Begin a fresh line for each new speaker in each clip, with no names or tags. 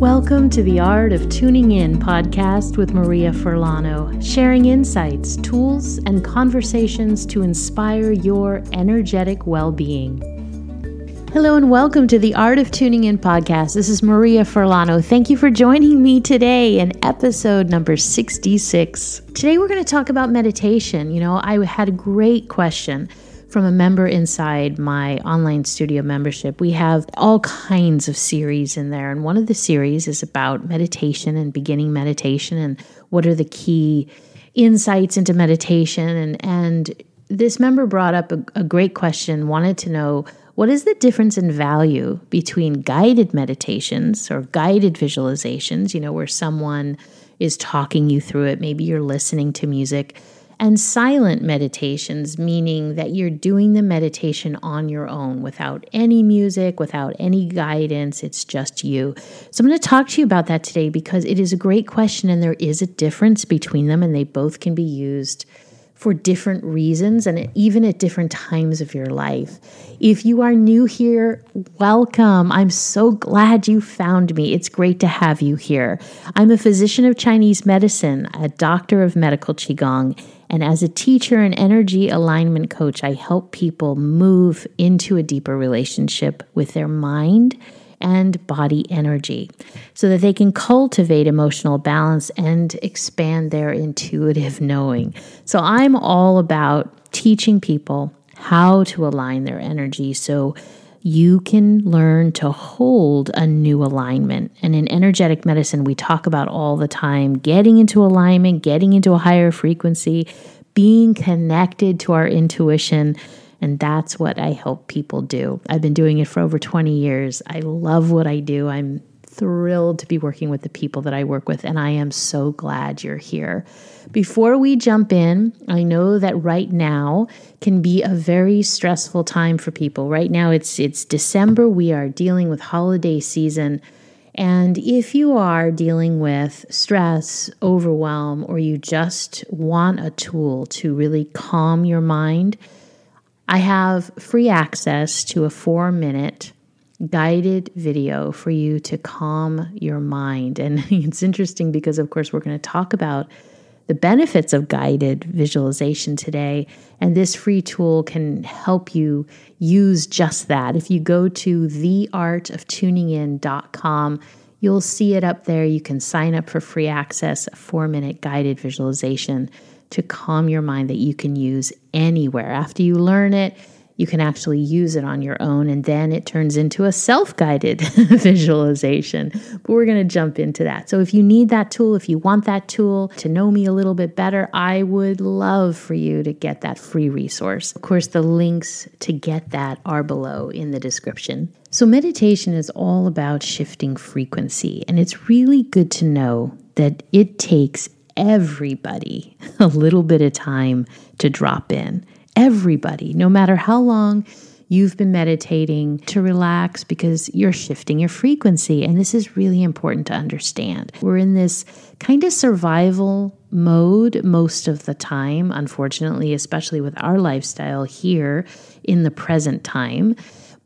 Welcome to the Art of Tuning In podcast with Maria Furlano, sharing insights, tools, and conversations to inspire your energetic well being. Hello, and welcome to the Art of Tuning In podcast. This is Maria Furlano. Thank you for joining me today in episode number 66. Today, we're going to talk about meditation. You know, I had a great question from a member inside my online studio membership. We have all kinds of series in there. And one of the series is about meditation and beginning meditation and what are the key insights into meditation. And, and this member brought up a, a great question, wanted to know what is the difference in value between guided meditations or guided visualizations, you know, where someone is talking you through it, maybe you're listening to music and silent meditations, meaning that you're doing the meditation on your own without any music, without any guidance. It's just you. So, I'm going to talk to you about that today because it is a great question and there is a difference between them, and they both can be used for different reasons and even at different times of your life. If you are new here, welcome. I'm so glad you found me. It's great to have you here. I'm a physician of Chinese medicine, a doctor of medical Qigong, and as a teacher and energy alignment coach, I help people move into a deeper relationship with their mind and body energy so that they can cultivate emotional balance and expand their intuitive knowing. So I'm all about teaching people how to align their energy so you can learn to hold a new alignment. And in energetic medicine, we talk about all the time getting into alignment, getting into a higher frequency, being connected to our intuition and that's what I help people do. I've been doing it for over 20 years. I love what I do. I'm thrilled to be working with the people that I work with, and I am so glad you're here. Before we jump in, I know that right now can be a very stressful time for people. Right now it's it's December, we are dealing with holiday season. And if you are dealing with stress, overwhelm, or you just want a tool to really calm your mind, I have free access to a four minute guided video for you to calm your mind. And it's interesting because, of course, we're going to talk about the benefits of guided visualization today. And this free tool can help you use just that. If you go to theartoftuningin.com, you'll see it up there. You can sign up for free access, a four minute guided visualization to calm your mind that you can use anywhere. After you learn it, you can actually use it on your own, and then it turns into a self guided visualization. But we're going to jump into that. So, if you need that tool, if you want that tool to know me a little bit better, I would love for you to get that free resource. Of course, the links to get that are below in the description. So, meditation is all about shifting frequency, and it's really good to know that it takes everybody a little bit of time to drop in. Everybody, no matter how long you've been meditating, to relax because you're shifting your frequency. And this is really important to understand. We're in this kind of survival mode most of the time, unfortunately, especially with our lifestyle here in the present time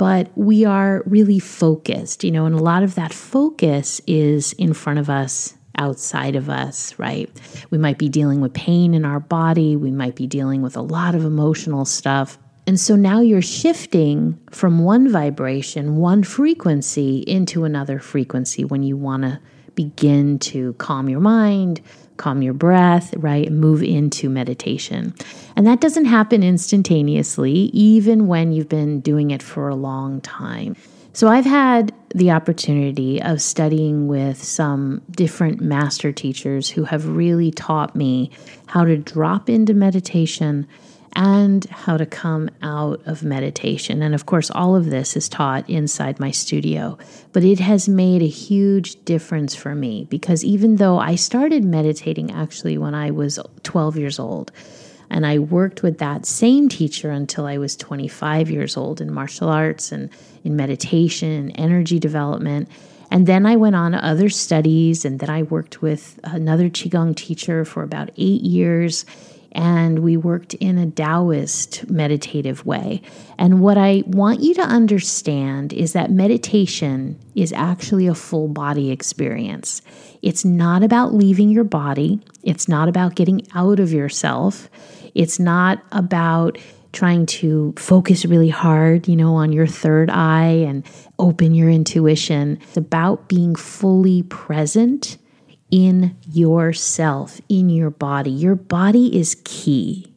but we are really focused, you know, and a lot of that focus is in front of us outside of us, right? We might be dealing with pain in our body, we might be dealing with a lot of emotional stuff. And so now you're shifting from one vibration, one frequency into another frequency when you want to begin to calm your mind, calm your breath, right? Move into meditation. And that doesn't happen instantaneously, even when you've been doing it for a long time. So I've had the opportunity of studying with some different master teachers who have really taught me how to drop into meditation and how to come out of meditation. And of course, all of this is taught inside my studio. But it has made a huge difference for me because even though I started meditating actually when I was 12 years old, and I worked with that same teacher until I was 25 years old in martial arts and in meditation and energy development. And then I went on other studies, and then I worked with another Qigong teacher for about eight years and we worked in a Taoist meditative way. And what I want you to understand is that meditation is actually a full body experience. It's not about leaving your body, it's not about getting out of yourself, it's not about trying to focus really hard, you know, on your third eye and open your intuition. It's about being fully present in yourself, in your body. Your body is key.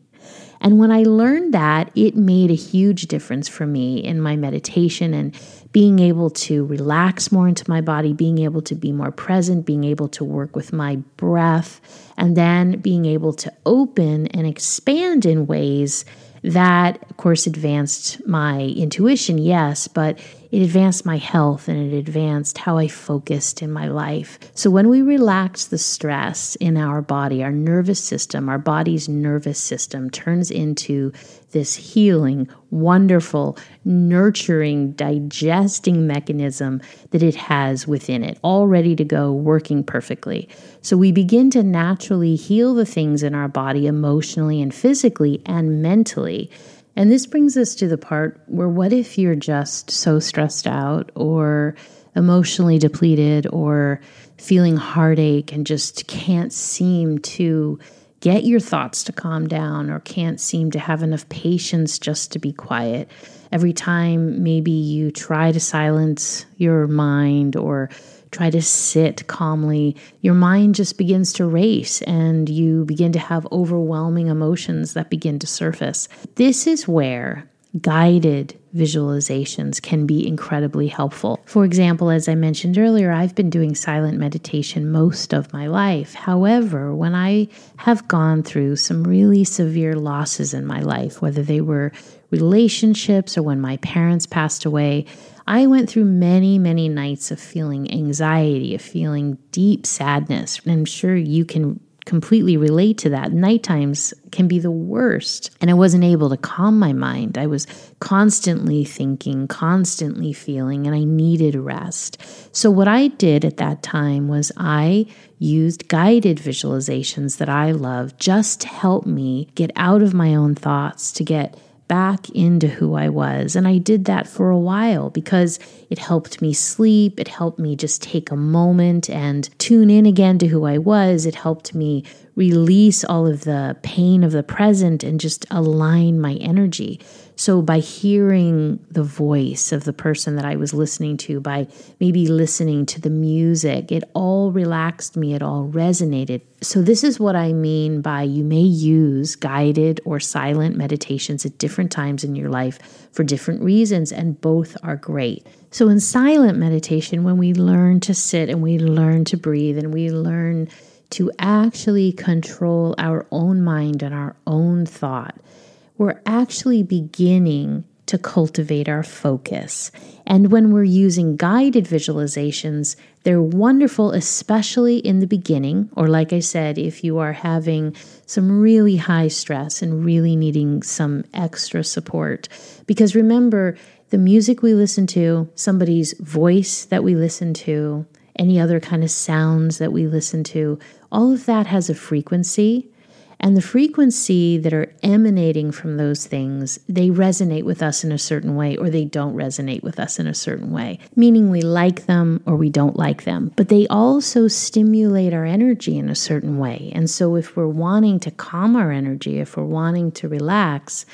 And when I learned that, it made a huge difference for me in my meditation and being able to relax more into my body, being able to be more present, being able to work with my breath, and then being able to open and expand in ways that, of course, advanced my intuition, yes, but it advanced my health and it advanced how I focused in my life. So, when we relax the stress in our body, our nervous system, our body's nervous system turns into this healing, wonderful, nurturing, digesting mechanism that it has within it, all ready to go, working perfectly. So we begin to naturally heal the things in our body emotionally and physically and mentally. And this brings us to the part where what if you're just so stressed out or emotionally depleted or feeling heartache and just can't seem to get your thoughts to calm down or can't seem to have enough patience just to be quiet. Every time maybe you try to silence your mind or try to sit calmly, your mind just begins to race and you begin to have overwhelming emotions that begin to surface. This is where guided visualizations can be incredibly helpful. For example, as I mentioned earlier, I've been doing silent meditation most of my life. However, when I have gone through some really severe losses in my life, whether they were relationships or when my parents passed away, I went through many, many nights of feeling anxiety, of feeling deep sadness. And I'm sure you can completely relate to that. Night times can be the worst. And I wasn't able to calm my mind. I was constantly thinking, constantly feeling, and I needed rest. So, what I did at that time was I used guided visualizations that I love just to help me get out of my own thoughts, to get back into who I was. And I did that for a while because it helped me sleep. It helped me just take a moment and tune in again to who I was. It helped me release all of the pain of the present and just align my energy. So, by hearing the voice of the person that I was listening to, by maybe listening to the music, it all relaxed me, it all resonated. So, this is what I mean by you may use guided or silent meditations at different times in your life for different reasons, and both are great. So, in silent meditation, when we learn to sit and we learn to breathe and we learn to actually control our own mind and our own thought, we're actually beginning to cultivate our focus. And when we're using guided visualizations, they're wonderful, especially in the beginning, or like I said, if you are having some really high stress and really needing some extra support. Because remember, the music we listen to, somebody's voice that we listen to, any other kind of sounds that we listen to, all of that has a frequency. And the frequency that are emanating from those things, they resonate with us in a certain way or they don't resonate with us in a certain way, meaning we like them or we don't like them. But they also stimulate our energy in a certain way. And so if we're wanting to calm our energy, if we're wanting to relax,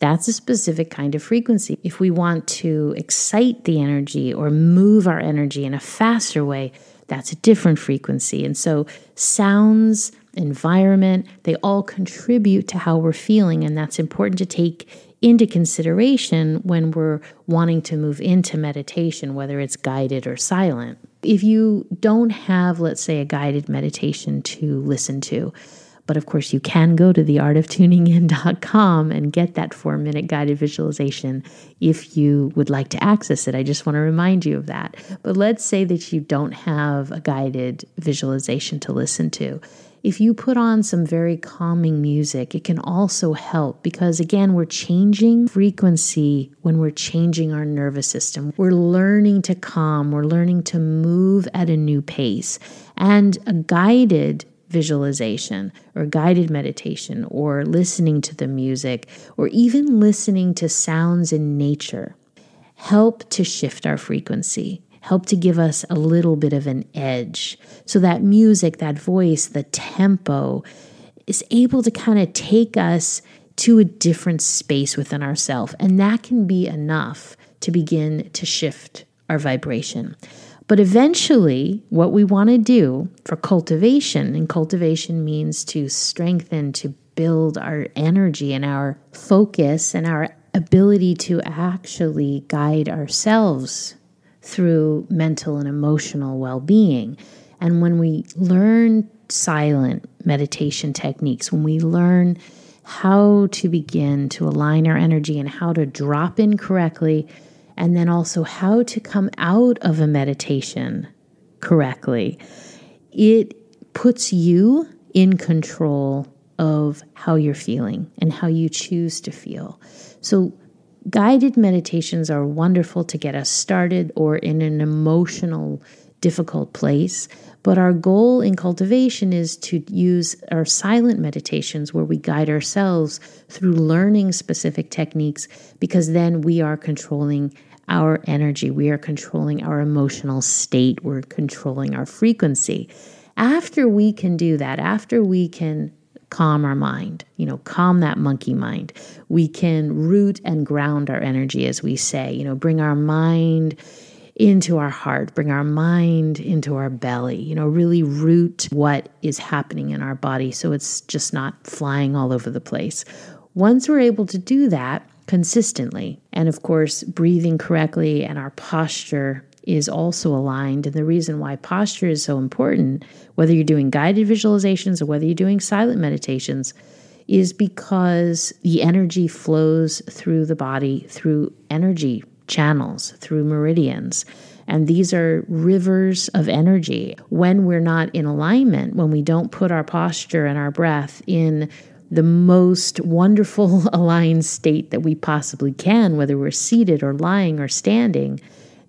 that's a specific kind of frequency. If we want to excite the energy or move our energy in a faster way, that's a different frequency. And so sounds, environment, they all contribute to how we're feeling. And that's important to take into consideration when we're wanting to move into meditation, whether it's guided or silent. If you don't have, let's say, a guided meditation to listen to, but of course, you can go to theartoftuningin.com and get that four minute guided visualization if you would like to access it. I just want to remind you of that. But let's say that you don't have a guided visualization to listen to if you put on some very calming music, it can also help because, again, we're changing frequency when we're changing our nervous system. We're learning to calm, we're learning to move at a new pace. And a guided visualization or guided meditation or listening to the music or even listening to sounds in nature help to shift our frequency, help to give us a little bit of an edge. So that music, that voice, the tempo is able to kind of take us to a different space within ourselves. And that can be enough to begin to shift our vibration. But eventually, what we want to do for cultivation, and cultivation means to strengthen, to build our energy and our focus and our ability to actually guide ourselves through mental and emotional well being. And when we learn silent meditation techniques, when we learn how to begin to align our energy and how to drop in correctly, and then also how to come out of a meditation correctly, it puts you in control of how you're feeling and how you choose to feel. So, guided meditations are wonderful to get us started or in an emotional, difficult place. But our goal in cultivation is to use our silent meditations where we guide ourselves through learning specific techniques because then we are controlling our energy, we are controlling our emotional state, we're controlling our frequency. After we can do that, after we can calm our mind, you know, calm that monkey mind. We can root and ground our energy, as we say, you know, bring our mind into our heart, bring our mind into our belly, you know, really root what is happening in our body so it's just not flying all over the place. Once we're able to do that consistently, and of course, breathing correctly and our posture is also aligned. And the reason why posture is so important, whether you're doing guided visualizations or whether you're doing silent meditations, is because the energy flows through the body through energy channels, through meridians. And these are rivers of energy. When we're not in alignment, when we don't put our posture and our breath in the most wonderful aligned state that we possibly can, whether we're seated or lying or standing,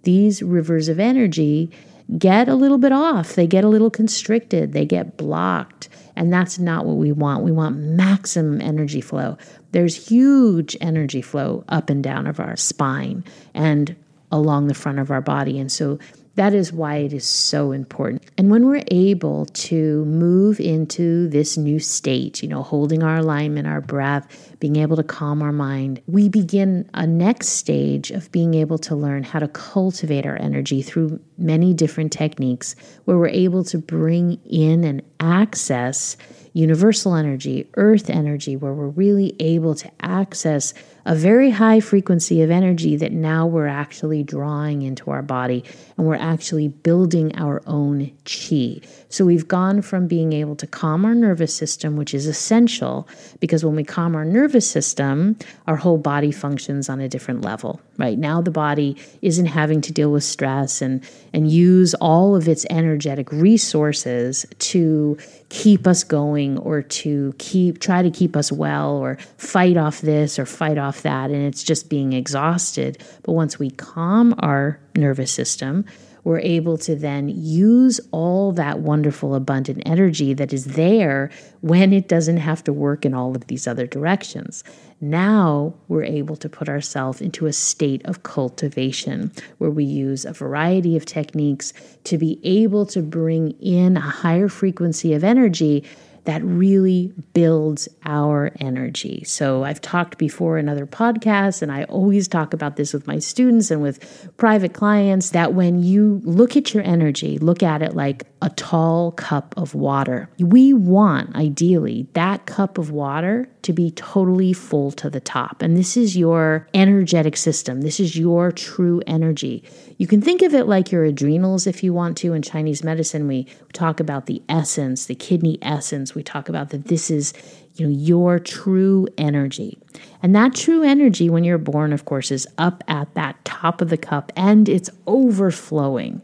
these rivers of energy get a little bit off. They get a little constricted, they get blocked. And that's not what we want. We want maximum energy flow. There's huge energy flow up and down of our spine and along the front of our body. And so that is why it is so important. And when we're able to move into this new state, you know, holding our alignment, our breath, being able to calm our mind, we begin a next stage of being able to learn how to cultivate our energy through many different techniques where we're able to bring in and access universal energy, earth energy, where we're really able to access a very high frequency of energy that now we're actually drawing into our body and we're actually building our own chi. So we've gone from being able to calm our nervous system, which is essential because when we calm our nervous system, our whole body functions on a different level, right? Now the body isn't having to deal with stress and, and use all of its energetic resources to keep us going or to keep try to keep us well or fight off this or fight off that and it's just being exhausted but once we calm our nervous system we're able to then use all that wonderful abundant energy that is there when it doesn't have to work in all of these other directions. Now we're able to put ourselves into a state of cultivation where we use a variety of techniques to be able to bring in a higher frequency of energy that really builds our energy. So, I've talked before in other podcasts, and I always talk about this with my students and with private clients that when you look at your energy, look at it like a tall cup of water. We want, ideally, that cup of water to be totally full to the top. And this is your energetic system, this is your true energy. You can think of it like your adrenals if you want to. In Chinese medicine, we talk about the essence, the kidney essence. We talk about that this is you know your true energy. And that true energy when you're born of course is up at that top of the cup and it's overflowing.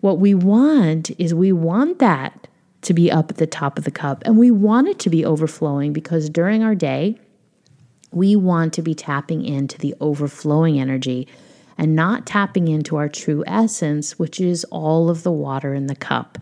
What we want is we want that to be up at the top of the cup and we want it to be overflowing because during our day we want to be tapping into the overflowing energy and not tapping into our true essence, which is all of the water in the cup.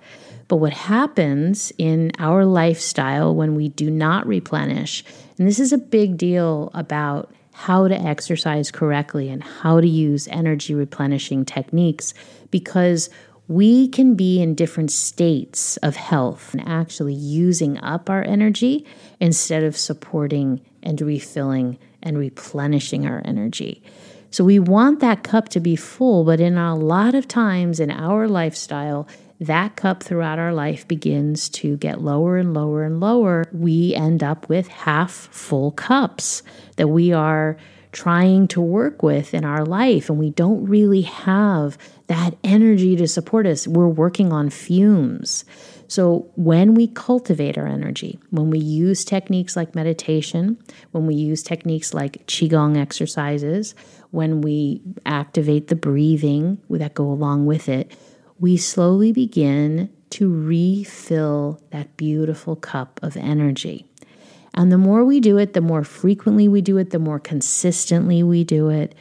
But what happens in our lifestyle when we do not replenish, and this is a big deal about how to exercise correctly and how to use energy replenishing techniques because we can be in different states of health and actually using up our energy instead of supporting and refilling and replenishing our energy. So we want that cup to be full, but in a lot of times in our lifestyle, that cup throughout our life begins to get lower and lower and lower. We end up with half full cups that we are trying to work with in our life, and we don't really have that energy to support us. We're working on fumes. So, when we cultivate our energy, when we use techniques like meditation, when we use techniques like Qigong exercises, when we activate the breathing that go along with it, we slowly begin to refill that beautiful cup of energy. And the more we do it, the more frequently we do it, the more consistently we do it,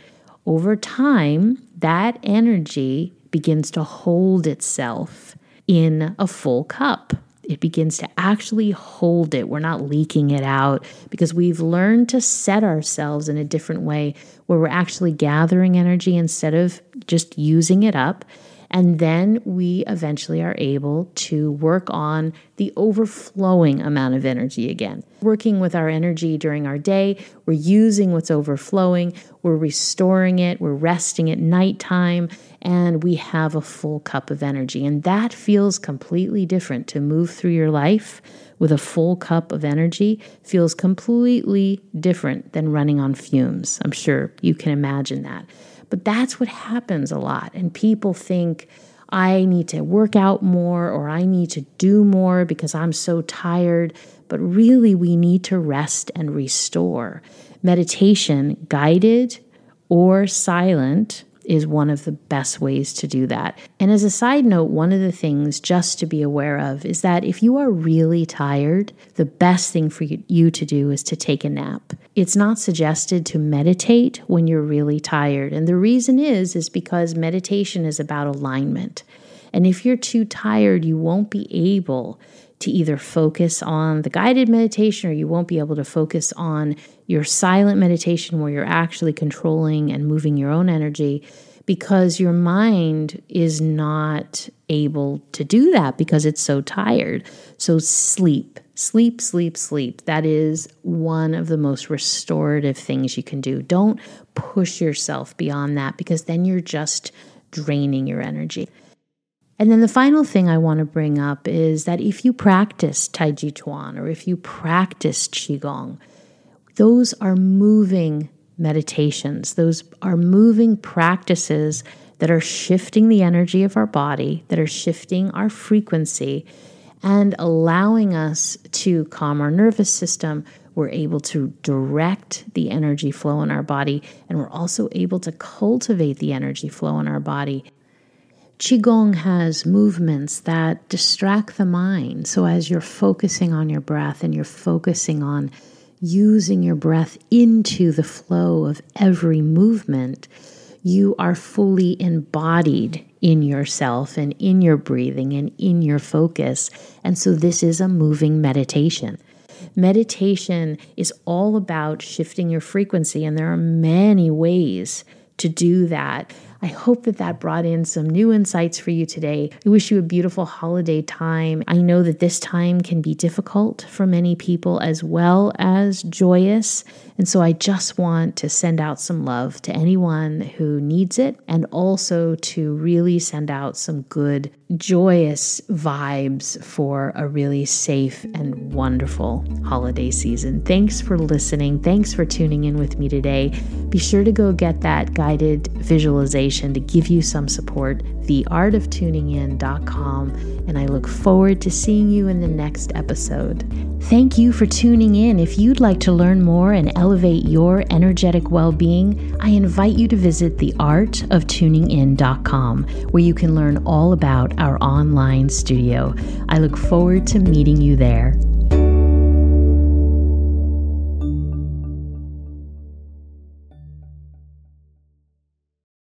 over time, that energy begins to hold itself in a full cup. It begins to actually hold it. We're not leaking it out because we've learned to set ourselves in a different way where we're actually gathering energy instead of just using it up. And then we eventually are able to work on the overflowing amount of energy again. Working with our energy during our day, we're using what's overflowing, we're restoring it, we're resting at nighttime, and we have a full cup of energy. And that feels completely different to move through your life with a full cup of energy feels completely different than running on fumes. I'm sure you can imagine that. But that's what happens a lot. And people think, I need to work out more or I need to do more because I'm so tired. But really, we need to rest and restore. Meditation, guided or silent, is one of the best ways to do that. And as a side note, one of the things just to be aware of is that if you are really tired, the best thing for you to do is to take a nap. It's not suggested to meditate when you're really tired. And the reason is is because meditation is about alignment. And if you're too tired, you won't be able to either focus on the guided meditation or you won't be able to focus on your silent meditation where you're actually controlling and moving your own energy because your mind is not able to do that because it's so tired. So, sleep, sleep, sleep, sleep. That is one of the most restorative things you can do. Don't push yourself beyond that because then you're just draining your energy. And then the final thing I want to bring up is that if you practice Tai Chi Chuan or if you practice Qigong, those are moving meditations, those are moving practices that are shifting the energy of our body, that are shifting our frequency, and allowing us to calm our nervous system. We're able to direct the energy flow in our body, and we're also able to cultivate the energy flow in our body Qigong has movements that distract the mind. So, as you're focusing on your breath and you're focusing on using your breath into the flow of every movement, you are fully embodied in yourself and in your breathing and in your focus. And so, this is a moving meditation. Meditation is all about shifting your frequency, and there are many ways to do that. I hope that that brought in some new insights for you today. I wish you a beautiful holiday time. I know that this time can be difficult for many people as well as joyous. And so I just want to send out some love to anyone who needs it and also to really send out some good, joyous vibes for a really safe and wonderful holiday season. Thanks for listening. Thanks for tuning in with me today. Be sure to go get that guided visualization to give you some support, theartoftuningin.com, and I look forward to seeing you in the next episode. Thank you for tuning in. If you'd like to learn more and elevate your energetic well being, I invite you to visit theartoftuningin.com, where you can learn all about our online studio. I look forward to meeting you there.